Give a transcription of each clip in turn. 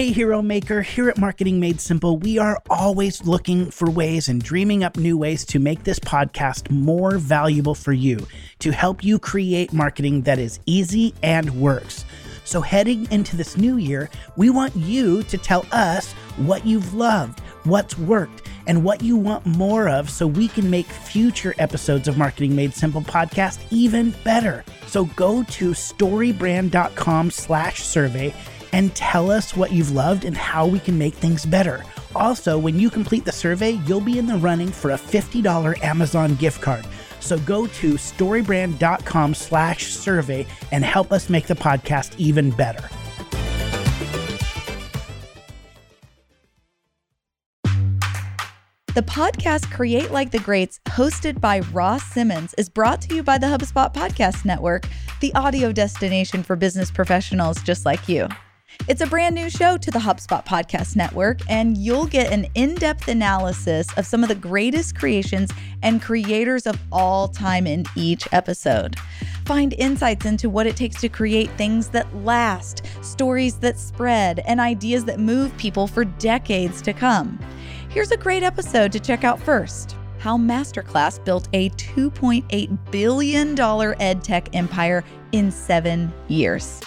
Hey, Hero Maker, here at Marketing Made Simple, we are always looking for ways and dreaming up new ways to make this podcast more valuable for you, to help you create marketing that is easy and works. So, heading into this new year, we want you to tell us what you've loved, what's worked, and what you want more of so we can make future episodes of Marketing Made Simple podcast even better. So go to storybrand.com slash survey and tell us what you've loved and how we can make things better. Also, when you complete the survey, you'll be in the running for a $50 Amazon gift card. So go to storybrand.com slash survey and help us make the podcast even better. The podcast Create Like the Greats, hosted by Ross Simmonds, is brought to you by the HubSpot Podcast Network, the audio destination for business professionals just like you. It's a brand new show to the HubSpot Podcast Network, and you'll get an in depth analysis of some of the greatest creations and creators of all time in each episode. Find insights into what it takes to create things that last, stories that spread, and ideas that move people for decades to come. Here's a great episode to check out first how Masterclass built a $2.8 billion edtech empire in seven years.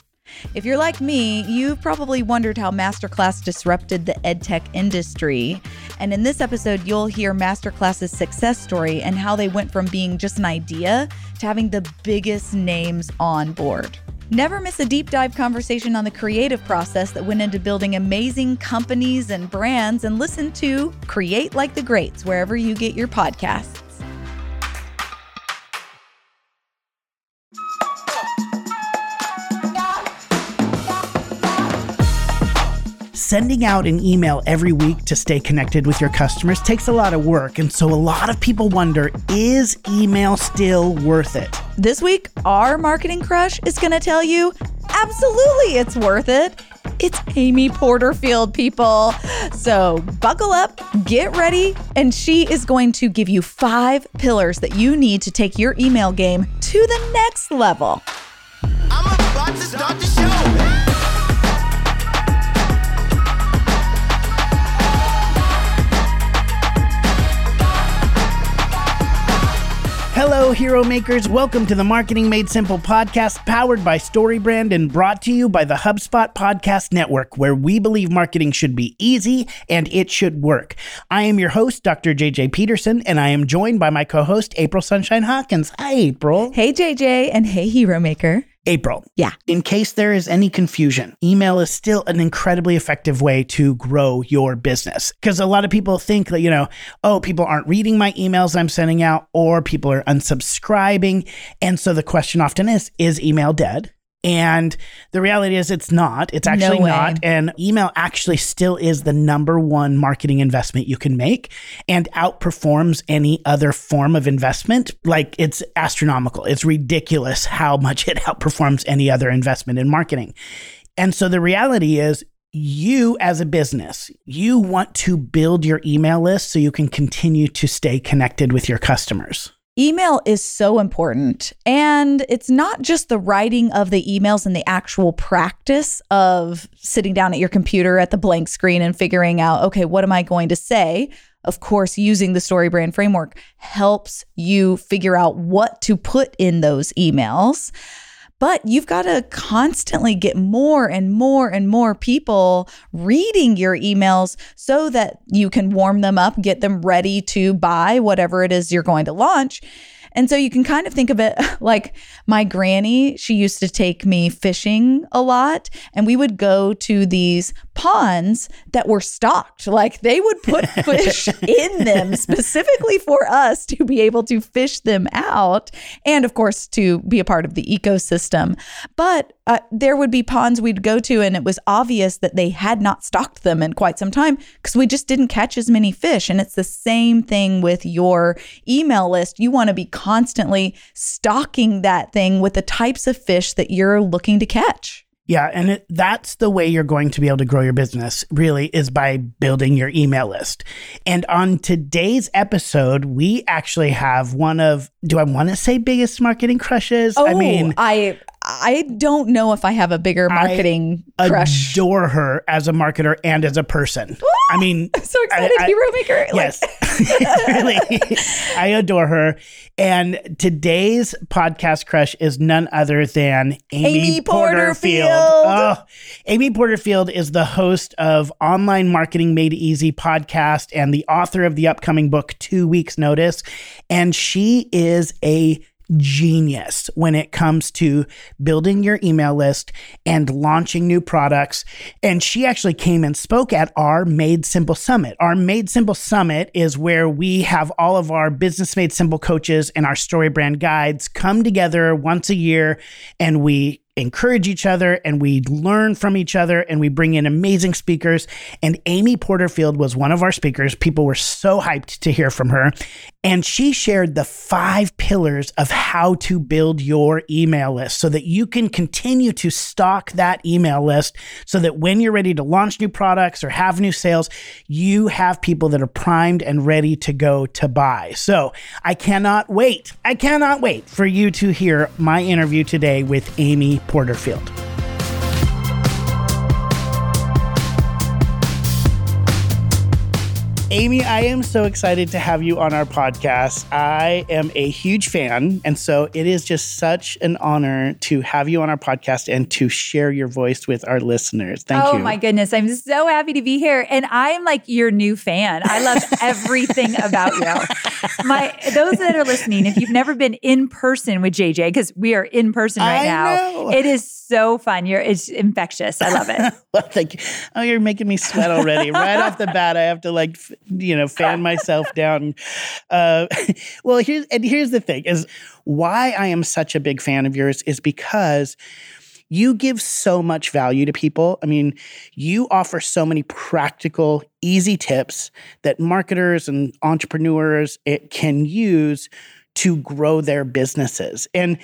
If you're like me, you've probably wondered how Masterclass disrupted the edtech industry. And in this episode, you'll hear Masterclass's success story and how they went from being just an idea to having the biggest names on board. Never miss a deep dive conversation on the creative process that went into building amazing companies and brands and listen to Create Like the Greats wherever you get your podcasts. Sending out an email every week to stay connected with your customers takes a lot of work. And so a lot of people wonder is email still worth it? This week, our marketing crush is going to tell you absolutely it's worth it. It's Amy Porterfield, people. So buckle up, get ready, and she is going to give you five pillars that you need to take your email game to the next level. Hello, Hero Makers. Welcome to the Marketing Made Simple podcast, powered by StoryBrand and brought to you by the HubSpot Podcast Network, where we believe marketing should be easy and it should work. I am your host, Dr. JJ Peterson, and I am joined by my co host, April Sunshine Hawkins. Hi, April. Hey, JJ, and hey, Hero Maker. April. Yeah. In case there is any confusion, email is still an incredibly effective way to grow your business. Because a lot of people think that, you know, oh, people aren't reading my emails I'm sending out, or people are unsubscribing. And so the question often is, is email dead? And the reality is, it's not. It's actually no not. And email actually still is the number one marketing investment you can make and outperforms any other form of investment. Like it's astronomical. It's ridiculous how much it outperforms any other investment in marketing. And so the reality is, you as a business, you want to build your email list so you can continue to stay connected with your customers. Email is so important. And it's not just the writing of the emails and the actual practice of sitting down at your computer at the blank screen and figuring out, okay, what am I going to say? Of course, using the story brand framework helps you figure out what to put in those emails. But you've got to constantly get more and more and more people reading your emails so that you can warm them up, get them ready to buy whatever it is you're going to launch. And so you can kind of think of it like my granny, she used to take me fishing a lot, and we would go to these ponds that were stocked. Like they would put fish in them specifically for us to be able to fish them out, and of course, to be a part of the ecosystem. But uh, there would be ponds we'd go to, and it was obvious that they had not stocked them in quite some time because we just didn't catch as many fish. And it's the same thing with your email list. You want to be constantly stocking that thing with the types of fish that you're looking to catch. Yeah, and it, that's the way you're going to be able to grow your business, really, is by building your email list. And on today's episode, we actually have one of, do I want to say biggest marketing crushes? Oh, I mean, I I don't know if I have a bigger marketing I crush. adore her as a marketer and as a person. I mean, I'm so excited, I- I- hero maker. Yes, really, I adore her. And today's podcast crush is none other than Amy, Amy Porterfield. Porterfield. Oh, Amy Porterfield is the host of Online Marketing Made Easy podcast and the author of the upcoming book Two Weeks Notice. And she is a genius when it comes to building your email list and launching new products. And she actually came and spoke at our Made Simple Summit. Our Made Simple Summit is where we have all of our Business Made Simple coaches and our story brand guides come together once a year and we encourage each other and we learn from each other and we bring in amazing speakers. And Amy Porterfield was one of our speakers. People were so hyped to hear from her. And she shared the five pillars of how to build your email list so that you can continue to stock that email list so that when you're ready to launch new products or have new sales, you have people that are primed and ready to go to buy. So I cannot wait. I cannot wait for you to hear my interview today with Amy Porterfield. Amy, I am so excited to have you on our podcast. I am a huge fan. And so it is just such an honor to have you on our podcast and to share your voice with our listeners. Thank oh you. Oh, my goodness. I'm so happy to be here. And I'm like your new fan. I love everything about you. My those that are listening, if you've never been in person with JJ, because we are in person right I now, know. it is so fun. You're it's infectious. I love it. well, thank you. Oh, you're making me sweat already. right off the bat, I have to like, you know, fan myself down. Uh, well, here's and here's the thing: is why I am such a big fan of yours is because you give so much value to people. I mean, you offer so many practical, easy tips that marketers and entrepreneurs it can use to grow their businesses. And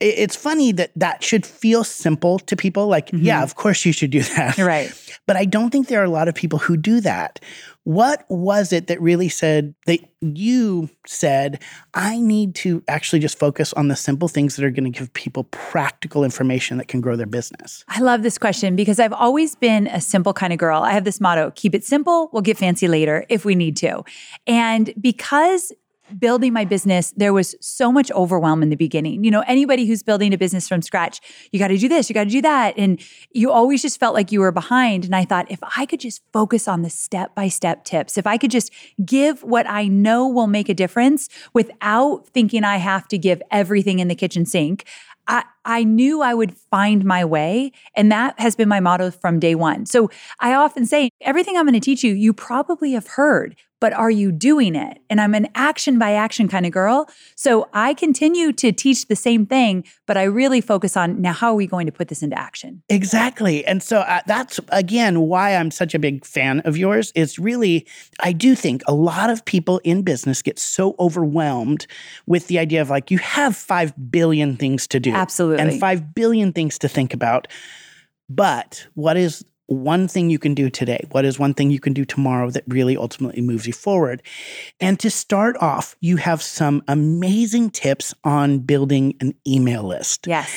it's funny that that should feel simple to people like, mm-hmm. yeah, of course you should do that. Right. But I don't think there are a lot of people who do that. What was it that really said that you said, I need to actually just focus on the simple things that are going to give people practical information that can grow their business? I love this question because I've always been a simple kind of girl. I have this motto keep it simple, we'll get fancy later if we need to. And because building my business, there was so much overwhelm in the beginning. You know, anybody who's building a business from scratch, you got to do this, you got to do that. And you always just felt like you were behind. And I thought, if I could just focus on the step by step tips, if I could just give what I know will make a difference without thinking I have to give everything in the kitchen sink, I, I knew I would find my way. And that has been my motto from day one. So I often say, everything I'm going to teach you, you probably have heard, but are you doing it? And I'm an action by action kind of girl. So I continue to teach the same thing, but I really focus on now, how are we going to put this into action? Exactly. And so uh, that's again why I'm such a big fan of yours. Is really, I do think a lot of people in business get so overwhelmed with the idea of like, you have 5 billion things to do. Absolutely. And 5 billion things to think about. But what is one thing you can do today? What is one thing you can do tomorrow that really ultimately moves you forward? And to start off, you have some amazing tips on building an email list. Yes.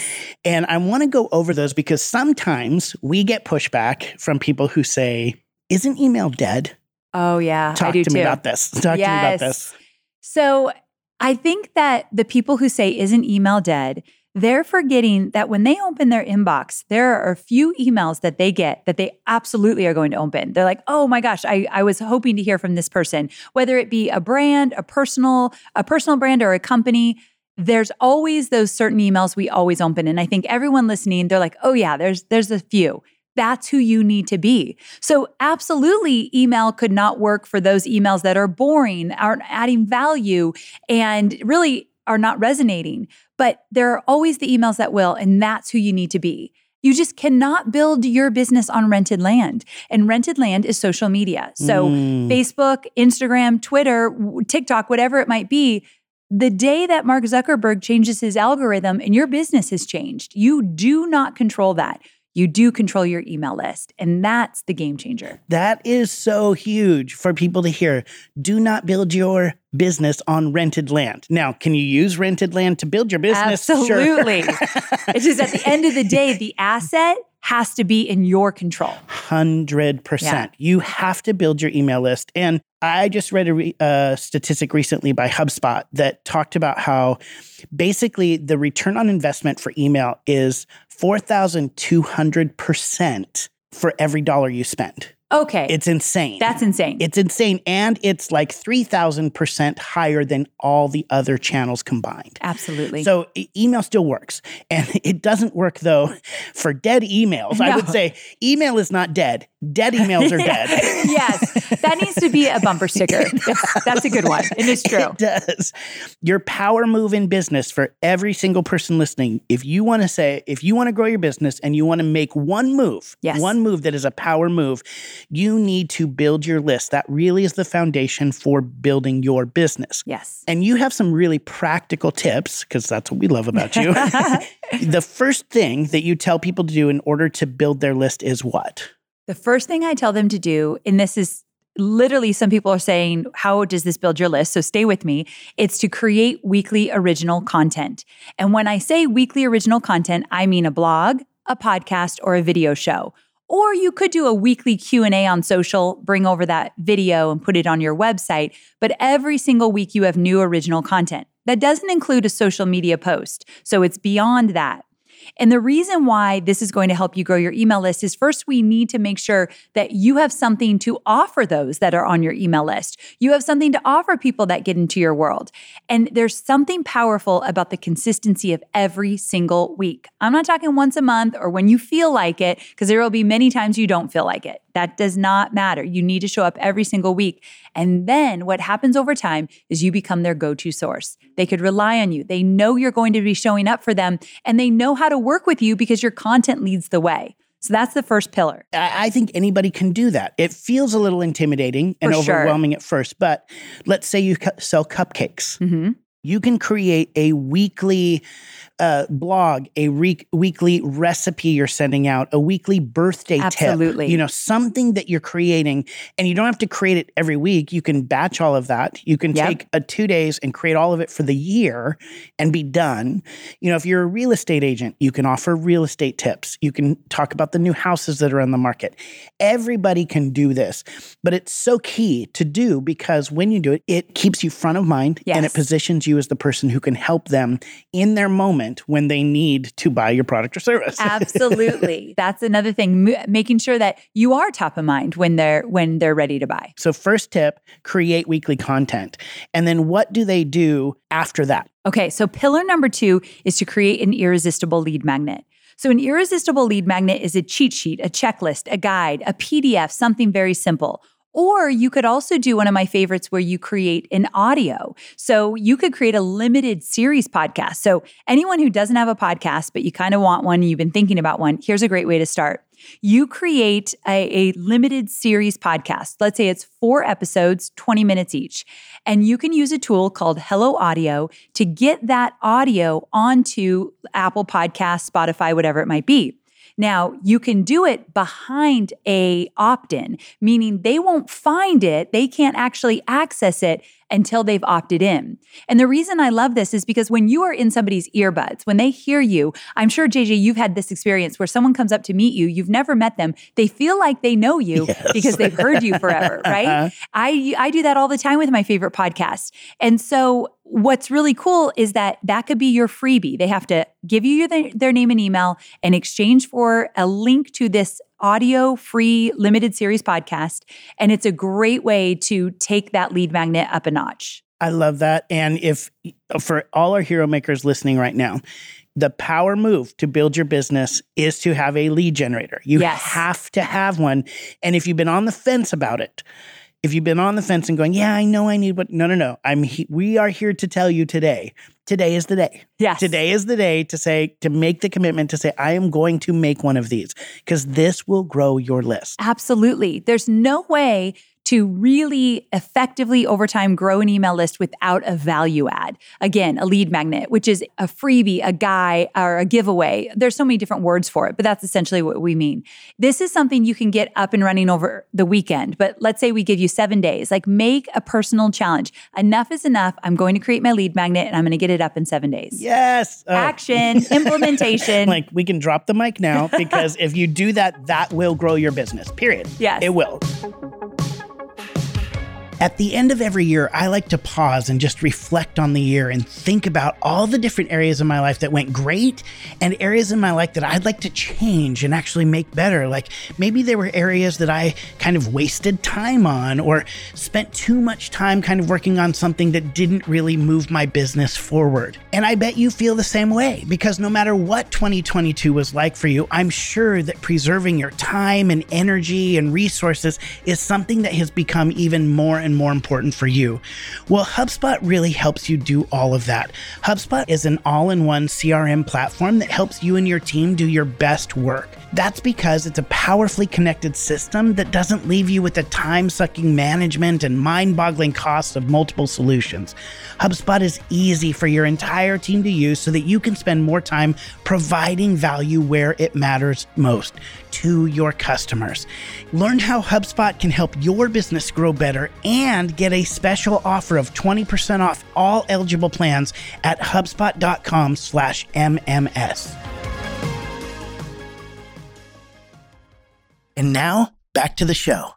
And I want to go over those because sometimes we get pushback from people who say, Isn't email dead? Oh, yeah. Talk I do to too. me about this. Talk to me about this. So I think that the people who say, isn't email dead? They're forgetting that when they open their inbox, there are a few emails that they get that they absolutely are going to open. They're like, oh my gosh, I, I was hoping to hear from this person, whether it be a brand, a personal, a personal brand or a company. There's always those certain emails we always open. And I think everyone listening, they're like, oh yeah, there's there's a few. That's who you need to be. So, absolutely, email could not work for those emails that are boring, aren't adding value, and really are not resonating. But there are always the emails that will, and that's who you need to be. You just cannot build your business on rented land. And rented land is social media. So, Mm. Facebook, Instagram, Twitter, TikTok, whatever it might be, the day that Mark Zuckerberg changes his algorithm and your business has changed, you do not control that. You do control your email list. And that's the game changer. That is so huge for people to hear. Do not build your business on rented land. Now, can you use rented land to build your business? Absolutely. it's just at the end of the day, the asset has to be in your control. 100%. Yeah. You have to build your email list. And I just read a re- uh, statistic recently by HubSpot that talked about how basically the return on investment for email is 4,200% for every dollar you spend. Okay. It's insane. That's insane. It's insane. And it's like 3,000% higher than all the other channels combined. Absolutely. So e- email still works. And it doesn't work, though, for dead emails. No. I would say email is not dead. Dead emails are dead. yes. That needs to be a bumper sticker. That's a good one. It is true. It does. Your power move in business for every single person listening, if you want to say, if you want to grow your business and you want to make one move, yes. one move that is a power move, you need to build your list. That really is the foundation for building your business. Yes. And you have some really practical tips because that's what we love about you. the first thing that you tell people to do in order to build their list is what? The first thing I tell them to do, and this is literally some people are saying, How does this build your list? So stay with me. It's to create weekly original content. And when I say weekly original content, I mean a blog, a podcast, or a video show. Or you could do a weekly Q&A on social, bring over that video and put it on your website, but every single week you have new original content. That doesn't include a social media post. So it's beyond that. And the reason why this is going to help you grow your email list is first, we need to make sure that you have something to offer those that are on your email list. You have something to offer people that get into your world. And there's something powerful about the consistency of every single week. I'm not talking once a month or when you feel like it, because there will be many times you don't feel like it. That does not matter. You need to show up every single week. And then what happens over time is you become their go to source. They could rely on you. They know you're going to be showing up for them and they know how to work with you because your content leads the way. So that's the first pillar. I think anybody can do that. It feels a little intimidating and For overwhelming sure. at first, but let's say you sell cupcakes. Mm-hmm. You can create a weekly uh, blog, a re- weekly recipe you're sending out, a weekly birthday Absolutely. tip. You know, something that you're creating, and you don't have to create it every week. You can batch all of that. You can Yep. take a two days and create all of it for the year and be done. You know, if you're a real estate agent, you can offer real estate tips. You can talk about the new houses that are on the market. Everybody can do this, but it's so key to do because when you do it, it keeps you front of mind and it positions you as the person who can help them in their moment when they need to buy your product or service. Absolutely. That's another thing, m- making sure that you are top of mind when they're when they're ready to buy. so, first tip create weekly content. And then what do they do after that? Okay, so pillar number two is to create an irresistible lead magnet. So, an irresistible lead magnet is a cheat sheet, a checklist, a guide, a PDF, something very simple. Or you could also do one of my favorites where you create an audio. So you could create a limited series podcast. So anyone who doesn't have a podcast, but you kind of want one, you've been thinking about one, here's a great way to start. You create a, a limited series podcast. Let's say it's four episodes, 20 minutes each. And you can use a tool called Hello Audio to get that audio onto Apple Podcasts, Spotify, whatever it might be. Now, you can do it behind a opt-in, meaning they won't find it, they can't actually access it until they've opted in. And the reason I love this is because when you are in somebody's earbuds, when they hear you, I'm sure JJ you've had this experience where someone comes up to meet you, you've never met them, they feel like they know you Yes. because they've heard you forever, right? Uh-huh. I I do that all the time with my favorite podcast. And so what's really cool is that that could be your freebie. They have to give you their, their name and email in exchange for a link to this audio free limited series podcast. And it's a great way to take that lead magnet up a notch. I love that. And if for all our hero makers listening right now, the power move to build your business is to have a lead generator. You Yes. have to have one. And if you've been on the fence about it, if you've been on the fence and going, yeah, I know I need, but no, no, no. I'm he- we are here to tell you today. Today is the day. Yes. Today is the day to say to make the commitment to say I am going to make one of these because this will grow your list. Absolutely. There's no way to really effectively over time grow an email list without a value add. Again, a lead magnet, which is a freebie, a guy, or a giveaway. There's so many different words for it, but that's essentially what we mean. This is something you can get up and running over the weekend, but let's say we give you seven days. Like make a personal challenge. Enough is enough. I'm going to create my lead magnet and I'm going to get it up in seven days. Yes. Oh. Action, implementation. like we can drop the mic now because if you do that, that will grow your business, period. Yes. It will. At the end of every year, I like to pause and just reflect on the year and think about all the different areas of my life that went great and areas in my life that I'd like to change and actually make better. Like maybe there were areas that I kind of wasted time on or spent too much time kind of working on something that didn't really move my business forward. And I bet you feel the same way because no matter what 2022 was like for you, I'm sure that preserving your time and energy and resources is something that has become even more and more important for you? Well, HubSpot really helps you do all of that. HubSpot is an all in one CRM platform that helps you and your team do your best work. That's because it's a powerfully connected system that doesn't leave you with the time sucking management and mind boggling costs of multiple solutions. HubSpot is easy for your entire team to use so that you can spend more time providing value where it matters most to your customers. Learn how HubSpot can help your business grow better and get a special offer of 20% off all eligible plans at hubspot.com/mms. And now, back to the show.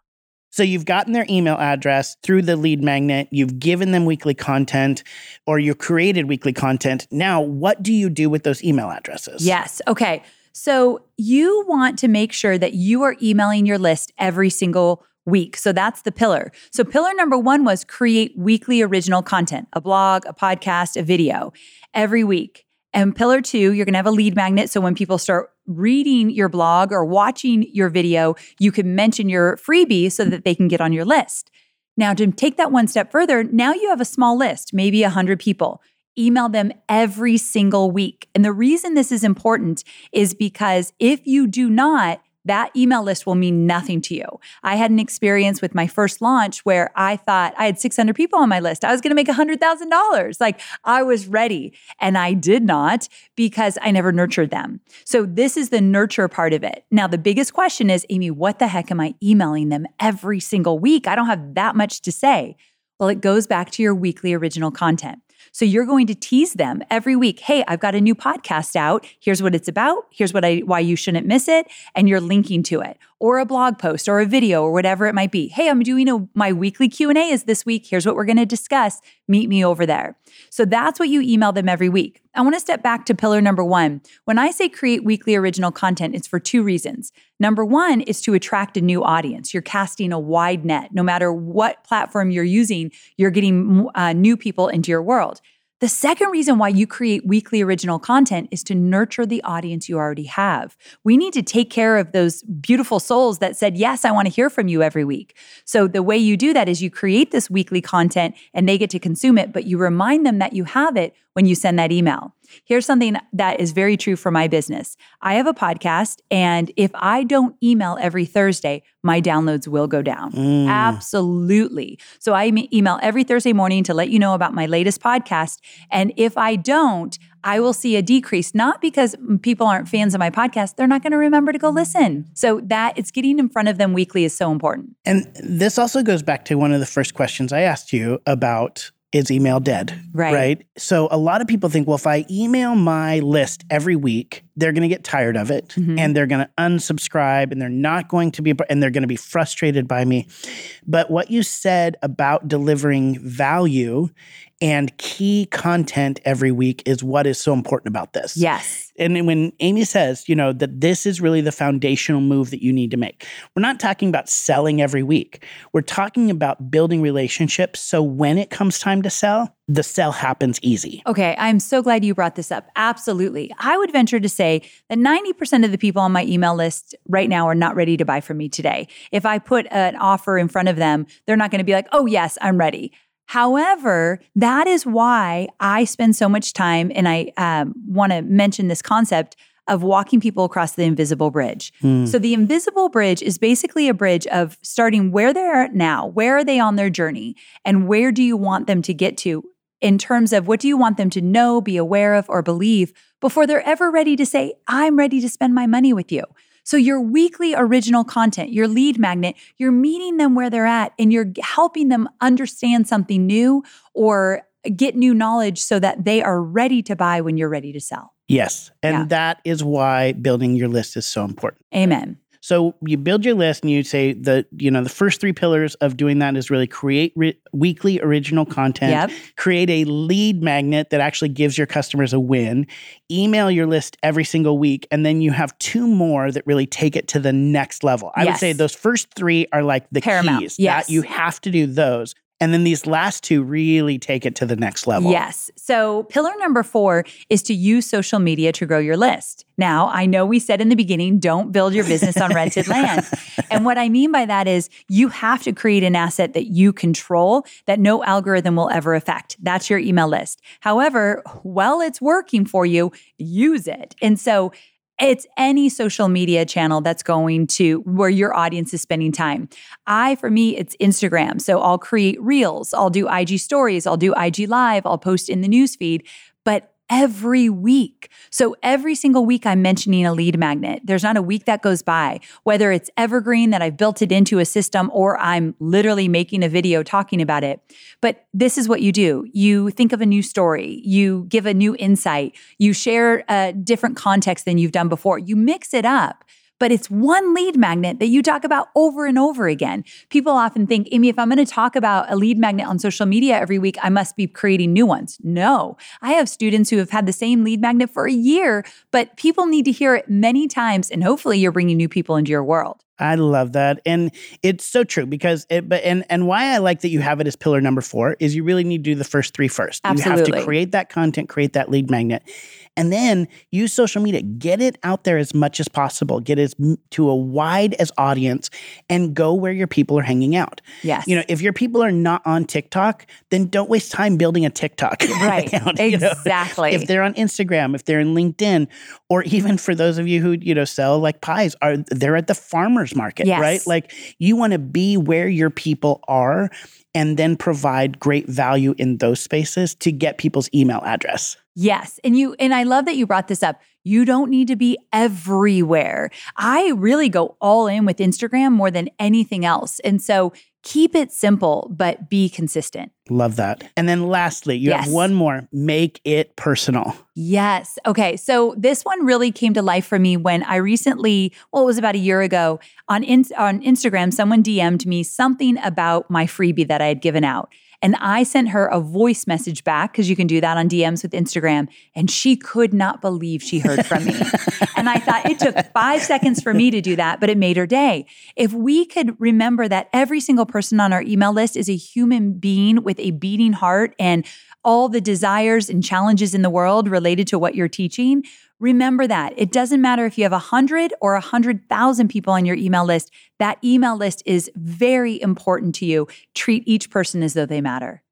So you've gotten their email address through the lead magnet, you've given them weekly content, or you created weekly content. Now, what do you do with those email addresses? Yes. Okay. So you want to make sure that you are emailing your list every single week. So that's the pillar. So pillar number one was create weekly original content, a blog, a podcast, a video every week. And pillar two, you're going to have a lead magnet. So when people start reading your blog or watching your video, you can mention your freebie so that they can get on your list. Now, to take that one step further, now you have a small list, maybe 100 people. Email them every single week. And the reason this is important is because if you do not, that email list will mean nothing to you. I had an experience with my first launch where I thought I had 600 people on my list. I was going to make $100,000. Like I was ready and I did not because I never nurtured them. So this is the nurture part of it. Now, the biggest question is, Amy, what the heck am I emailing them every single week? I don't have that much to say. Well, it goes back to your weekly original content. So you're going to tease them every week. Hey, I've got a new podcast out. Here's what it's about. Here's what I why you shouldn't miss it, and you're linking to it or a blog post or a video or whatever it might be. Hey, I'm doing a, my weekly Q&A is this week. Here's what we're going to discuss. Meet me over there. So that's what you email them every week. I want to step back to pillar number 1. When I say create weekly original content, it's for two reasons. Number 1 is to attract a new audience. You're casting a wide net. No matter what platform you're using, you're getting uh, new people into your world. The second reason why you create weekly original content is to nurture the audience you already have. We need to take care of those beautiful souls that said, Yes, I want to hear from you every week. So the way you do that is you create this weekly content and they get to consume it, but you remind them that you have it when you send that email. Here's something that is very true for my business. I have a podcast, and if I don't email every Thursday, my downloads will go down. Mm. Absolutely. So I email every Thursday morning to let you know about my latest podcast. And if I don't, I will see a decrease, not because people aren't fans of my podcast, they're not going to remember to go listen. So that it's getting in front of them weekly is so important. And this also goes back to one of the first questions I asked you about is email dead. Right. Right. So a lot of people think, well, if I email my list every week, they're going to get tired of it mm-hmm. and they're going to unsubscribe and they're not going to be, and they're going to be frustrated by me. But what you said about delivering value and key content every week is what is so important about this. Yes. And when Amy says, you know, that this is really the foundational move that you need to make, we're not talking about selling every week. We're talking about building relationships. So when it comes time to sell, the sell happens easy. Okay, I'm so glad you brought this up. Absolutely. I would venture to say that 90% of the people on my email list right now are not ready to buy from me today. If I put an offer in front of them, they're not going to be like, oh, yes, I'm ready. However, that is why I spend so much time, and I um, want to mention this concept of walking people across the invisible bridge. So the invisible bridge is basically a bridge of starting where they're at now, where are they on their journey, and where do you want them to get to in terms of what do you want them to know, be aware of, or believe before they're ever ready to say, I'm ready to spend my money with you. So, your weekly original content, your lead magnet, you're meeting them where they're at and you're helping them understand something new or get new knowledge so that they are ready to buy when you're ready to sell. Yes. And Yeah. that is why building your list is so important. Amen. So you build your list and you say the you know the first three pillars of doing that is really create re- weekly original content, Yep. create a lead magnet that actually gives your customers a win, email your list every single week, and then you have two more that really take it to the next level. I would say those first three are like the Paramount. keys. Yes. That you have to do those. And then these last two really take it to the next level. Yes. So, pillar number four is to use social media to grow your list. Now, I know we said in the beginning, don't build your business on rented land. And what I mean by that is you have to create an asset that you control that no algorithm will ever affect. That's your email list. However, while it's working for you, use it. And so, it's any social media channel that's going to where your audience is spending time. I, for me, it's Instagram. So I'll create reels, I'll do IG stories, I'll do IG live, I'll post in the newsfeed, every week. So every single week, I'm mentioning a lead magnet. There's not a week that goes by, whether it's evergreen that I've built it into a system or I'm literally making a video talking about it. But this is what you do you think of a new story, you give a new insight, you share a different context than you've done before, you mix it up but it's one lead magnet that you talk about over and over again. People often think, Amy, if I'm going to talk about a lead magnet on social media every week, I must be creating new ones. No, I have students who have had the same lead magnet for a year, but people need to hear it many times. And hopefully, you're bringing new people into your world. I love that. And it's so true because it but and and why I like that you have it as pillar number 4 is you really need to do the first 3 first. You have to create that content, create that lead magnet. And then use social media, get it out there as much as possible, get it to a wide as audience and go where your people are hanging out. Yes. You know, if your people are not on TikTok, then don't waste time building a TikTok Right. account, you know? Exactly. If they're on Instagram, if they're in LinkedIn, or even for those of you who, you know, sell like pies, are they're at the farmers market, Yes. right? Like you want to be where your people are and then provide great value in those spaces to get people's email address. Yes. And you and I love that you brought this up. You don't need to be everywhere. I really go all in with Instagram more than anything else. And so keep it simple but be consistent. Love that. And then lastly, you Yes. have one more, make it personal. Yes. Okay. So this one really came to life for me when I recently, well, it was about a year ago on in, on Instagram. Someone DM'd me something about my freebie that I had given out, and I sent her a voice message back because you can do that on DMs with Instagram, and she could not believe she heard from me. and I thought it took five seconds for me to do that, but it made her day. If we could remember that every single person on our email list is a human being with a beating heart and all the desires and challenges in the world related to what you're teaching, remember that. It doesn't matter if you have 100 or 100,000 people on your email list, that email list is very important to you. Treat each person as though they matter.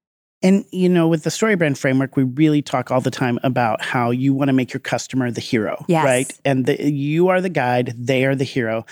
And you know, with the story brand framework, we really talk all the time about how you want to make your customer the hero, Yes. right? And the, you are the guide, they are the hero.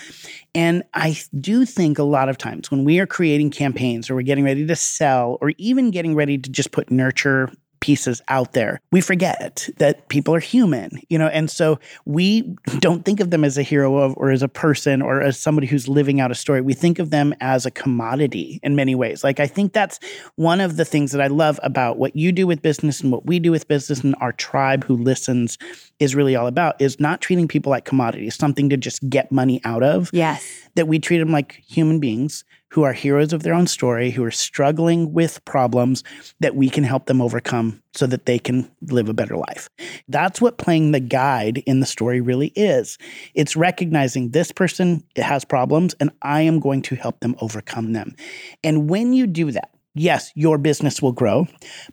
And I do think a lot of times when we are creating campaigns or we're getting ready to sell or even getting ready to just put nurture pieces out there, we forget that people are human, you know, and so we don't think of them as a hero of, or as a person or as somebody who's living out a story. We think of them as a commodity in many ways. Like I think that's one of the things that I love about what you do with business and what we do with business and our tribe who listens is really all about is not treating people like commodities, something to just get money out of Yes. that we treat them like human beings who are heroes of their own story, who are struggling with problems that we can help them overcome so that they can live a better life. That's what playing the guide in the story really is. It's recognizing this person has problems and I am going to help them overcome them. And when you do that, yes, your business will grow,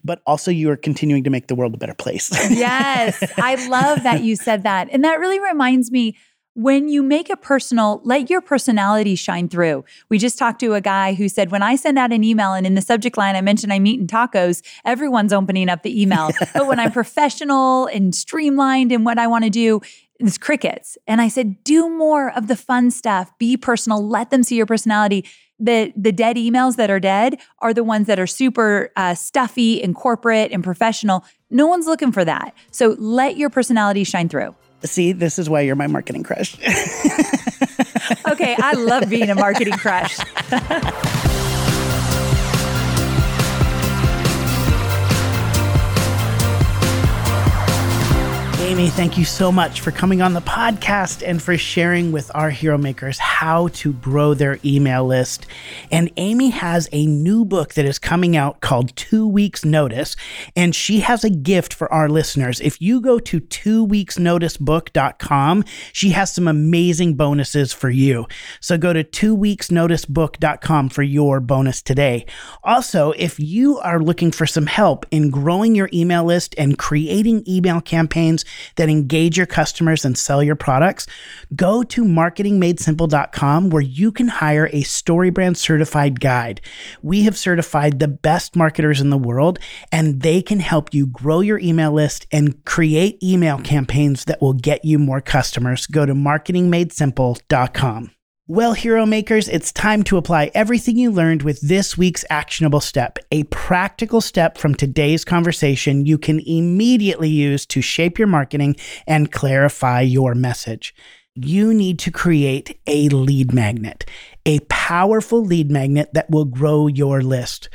but also you are continuing to make the world a better place. Yes. I love that you said that. And that really reminds me when you make it personal, let your personality shine through. We just talked to a guy who said, When I send out an email and in the subject line I mention I'm eating tacos, everyone's opening up the email. but when I'm professional and streamlined in what I want to do, It's crickets. And I said, do more of the fun stuff. Be personal. Let them see your personality. The the dead emails that are dead are the ones that are super uh, stuffy and corporate and professional. No one's looking for that. So let your personality shine through. See, this is why you're my marketing crush. okay, I love being a marketing crush. Amy, thank you so much for coming on the podcast and for sharing with our hero makers how to grow their email list. And Amy has a new book that is coming out called Two Weeks Notice, and she has a gift for our listeners. If you go to twoweeksnoticebook.com, she has some amazing bonuses for you. So go to twoweeksnoticebook.com for your bonus today. Also, if you are looking for some help in growing your email list and creating email campaigns that engage your customers and sell your products, go to marketingmadesimple.com where you can hire a StoryBrand certified guide. We have certified the best marketers in the world, and they can help you grow your email list and create email campaigns that will get you more customers. Go to marketingmadesimple.com. Well, Hero Makers, it's time to apply everything you learned with this week's actionable step, a practical step from today's conversation you can immediately use to shape your marketing and clarify your message. You need to create a lead magnet, a powerful lead magnet that will grow your list.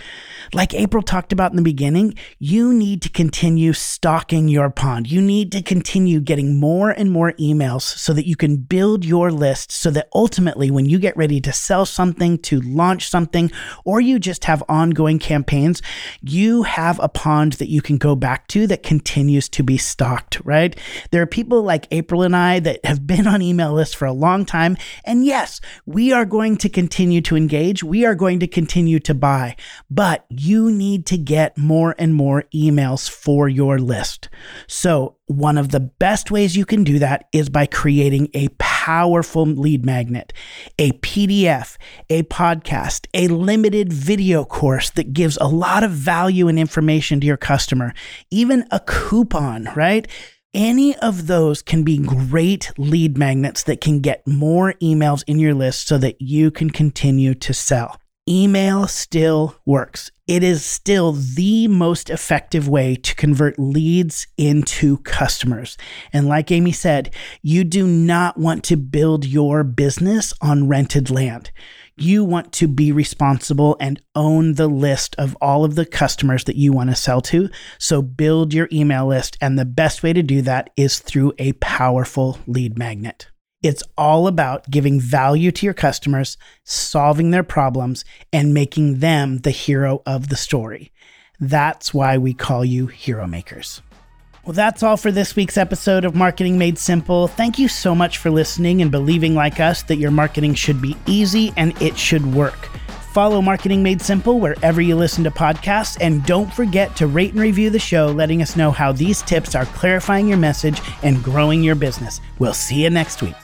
Like April talked about in the beginning, you need to continue stocking your pond. You need to continue getting more and more emails so that you can build your list so that ultimately, when you get ready to sell something, to launch something, or you just have ongoing campaigns, you have a pond that you can go back to that continues to be stocked, right? There are people like April and I that have been on email lists for a long time. And yes, we are going to continue to engage. We are going to continue to buy, but you need to get more and more emails for your list. So, one of the best ways you can do that is by creating a powerful lead magnet, a PDF, a podcast, a limited video course that gives a lot of value and information to your customer, even a coupon, right? Any of those can be great lead magnets that can get more emails in your list so that you can continue to sell. Email still works it is still the most effective way to convert leads into customers. And like Amy said, you do not want to build your business on rented land. You want to be responsible and own the list of all of the customers that you want to sell to. So build your email list. And the best way to do that is through a powerful lead magnet. It's all about giving value to your customers, solving their problems, and making them the hero of the story. That's why we call you hero makers. Well, that's all for this week's episode of Marketing Made Simple. Thank you so much for listening and believing, like us, that your marketing should be easy and it should work. Follow Marketing Made Simple wherever you listen to podcasts, and don't forget to rate and review the show, letting us know how these tips are clarifying your message and growing your business. We'll see you next week.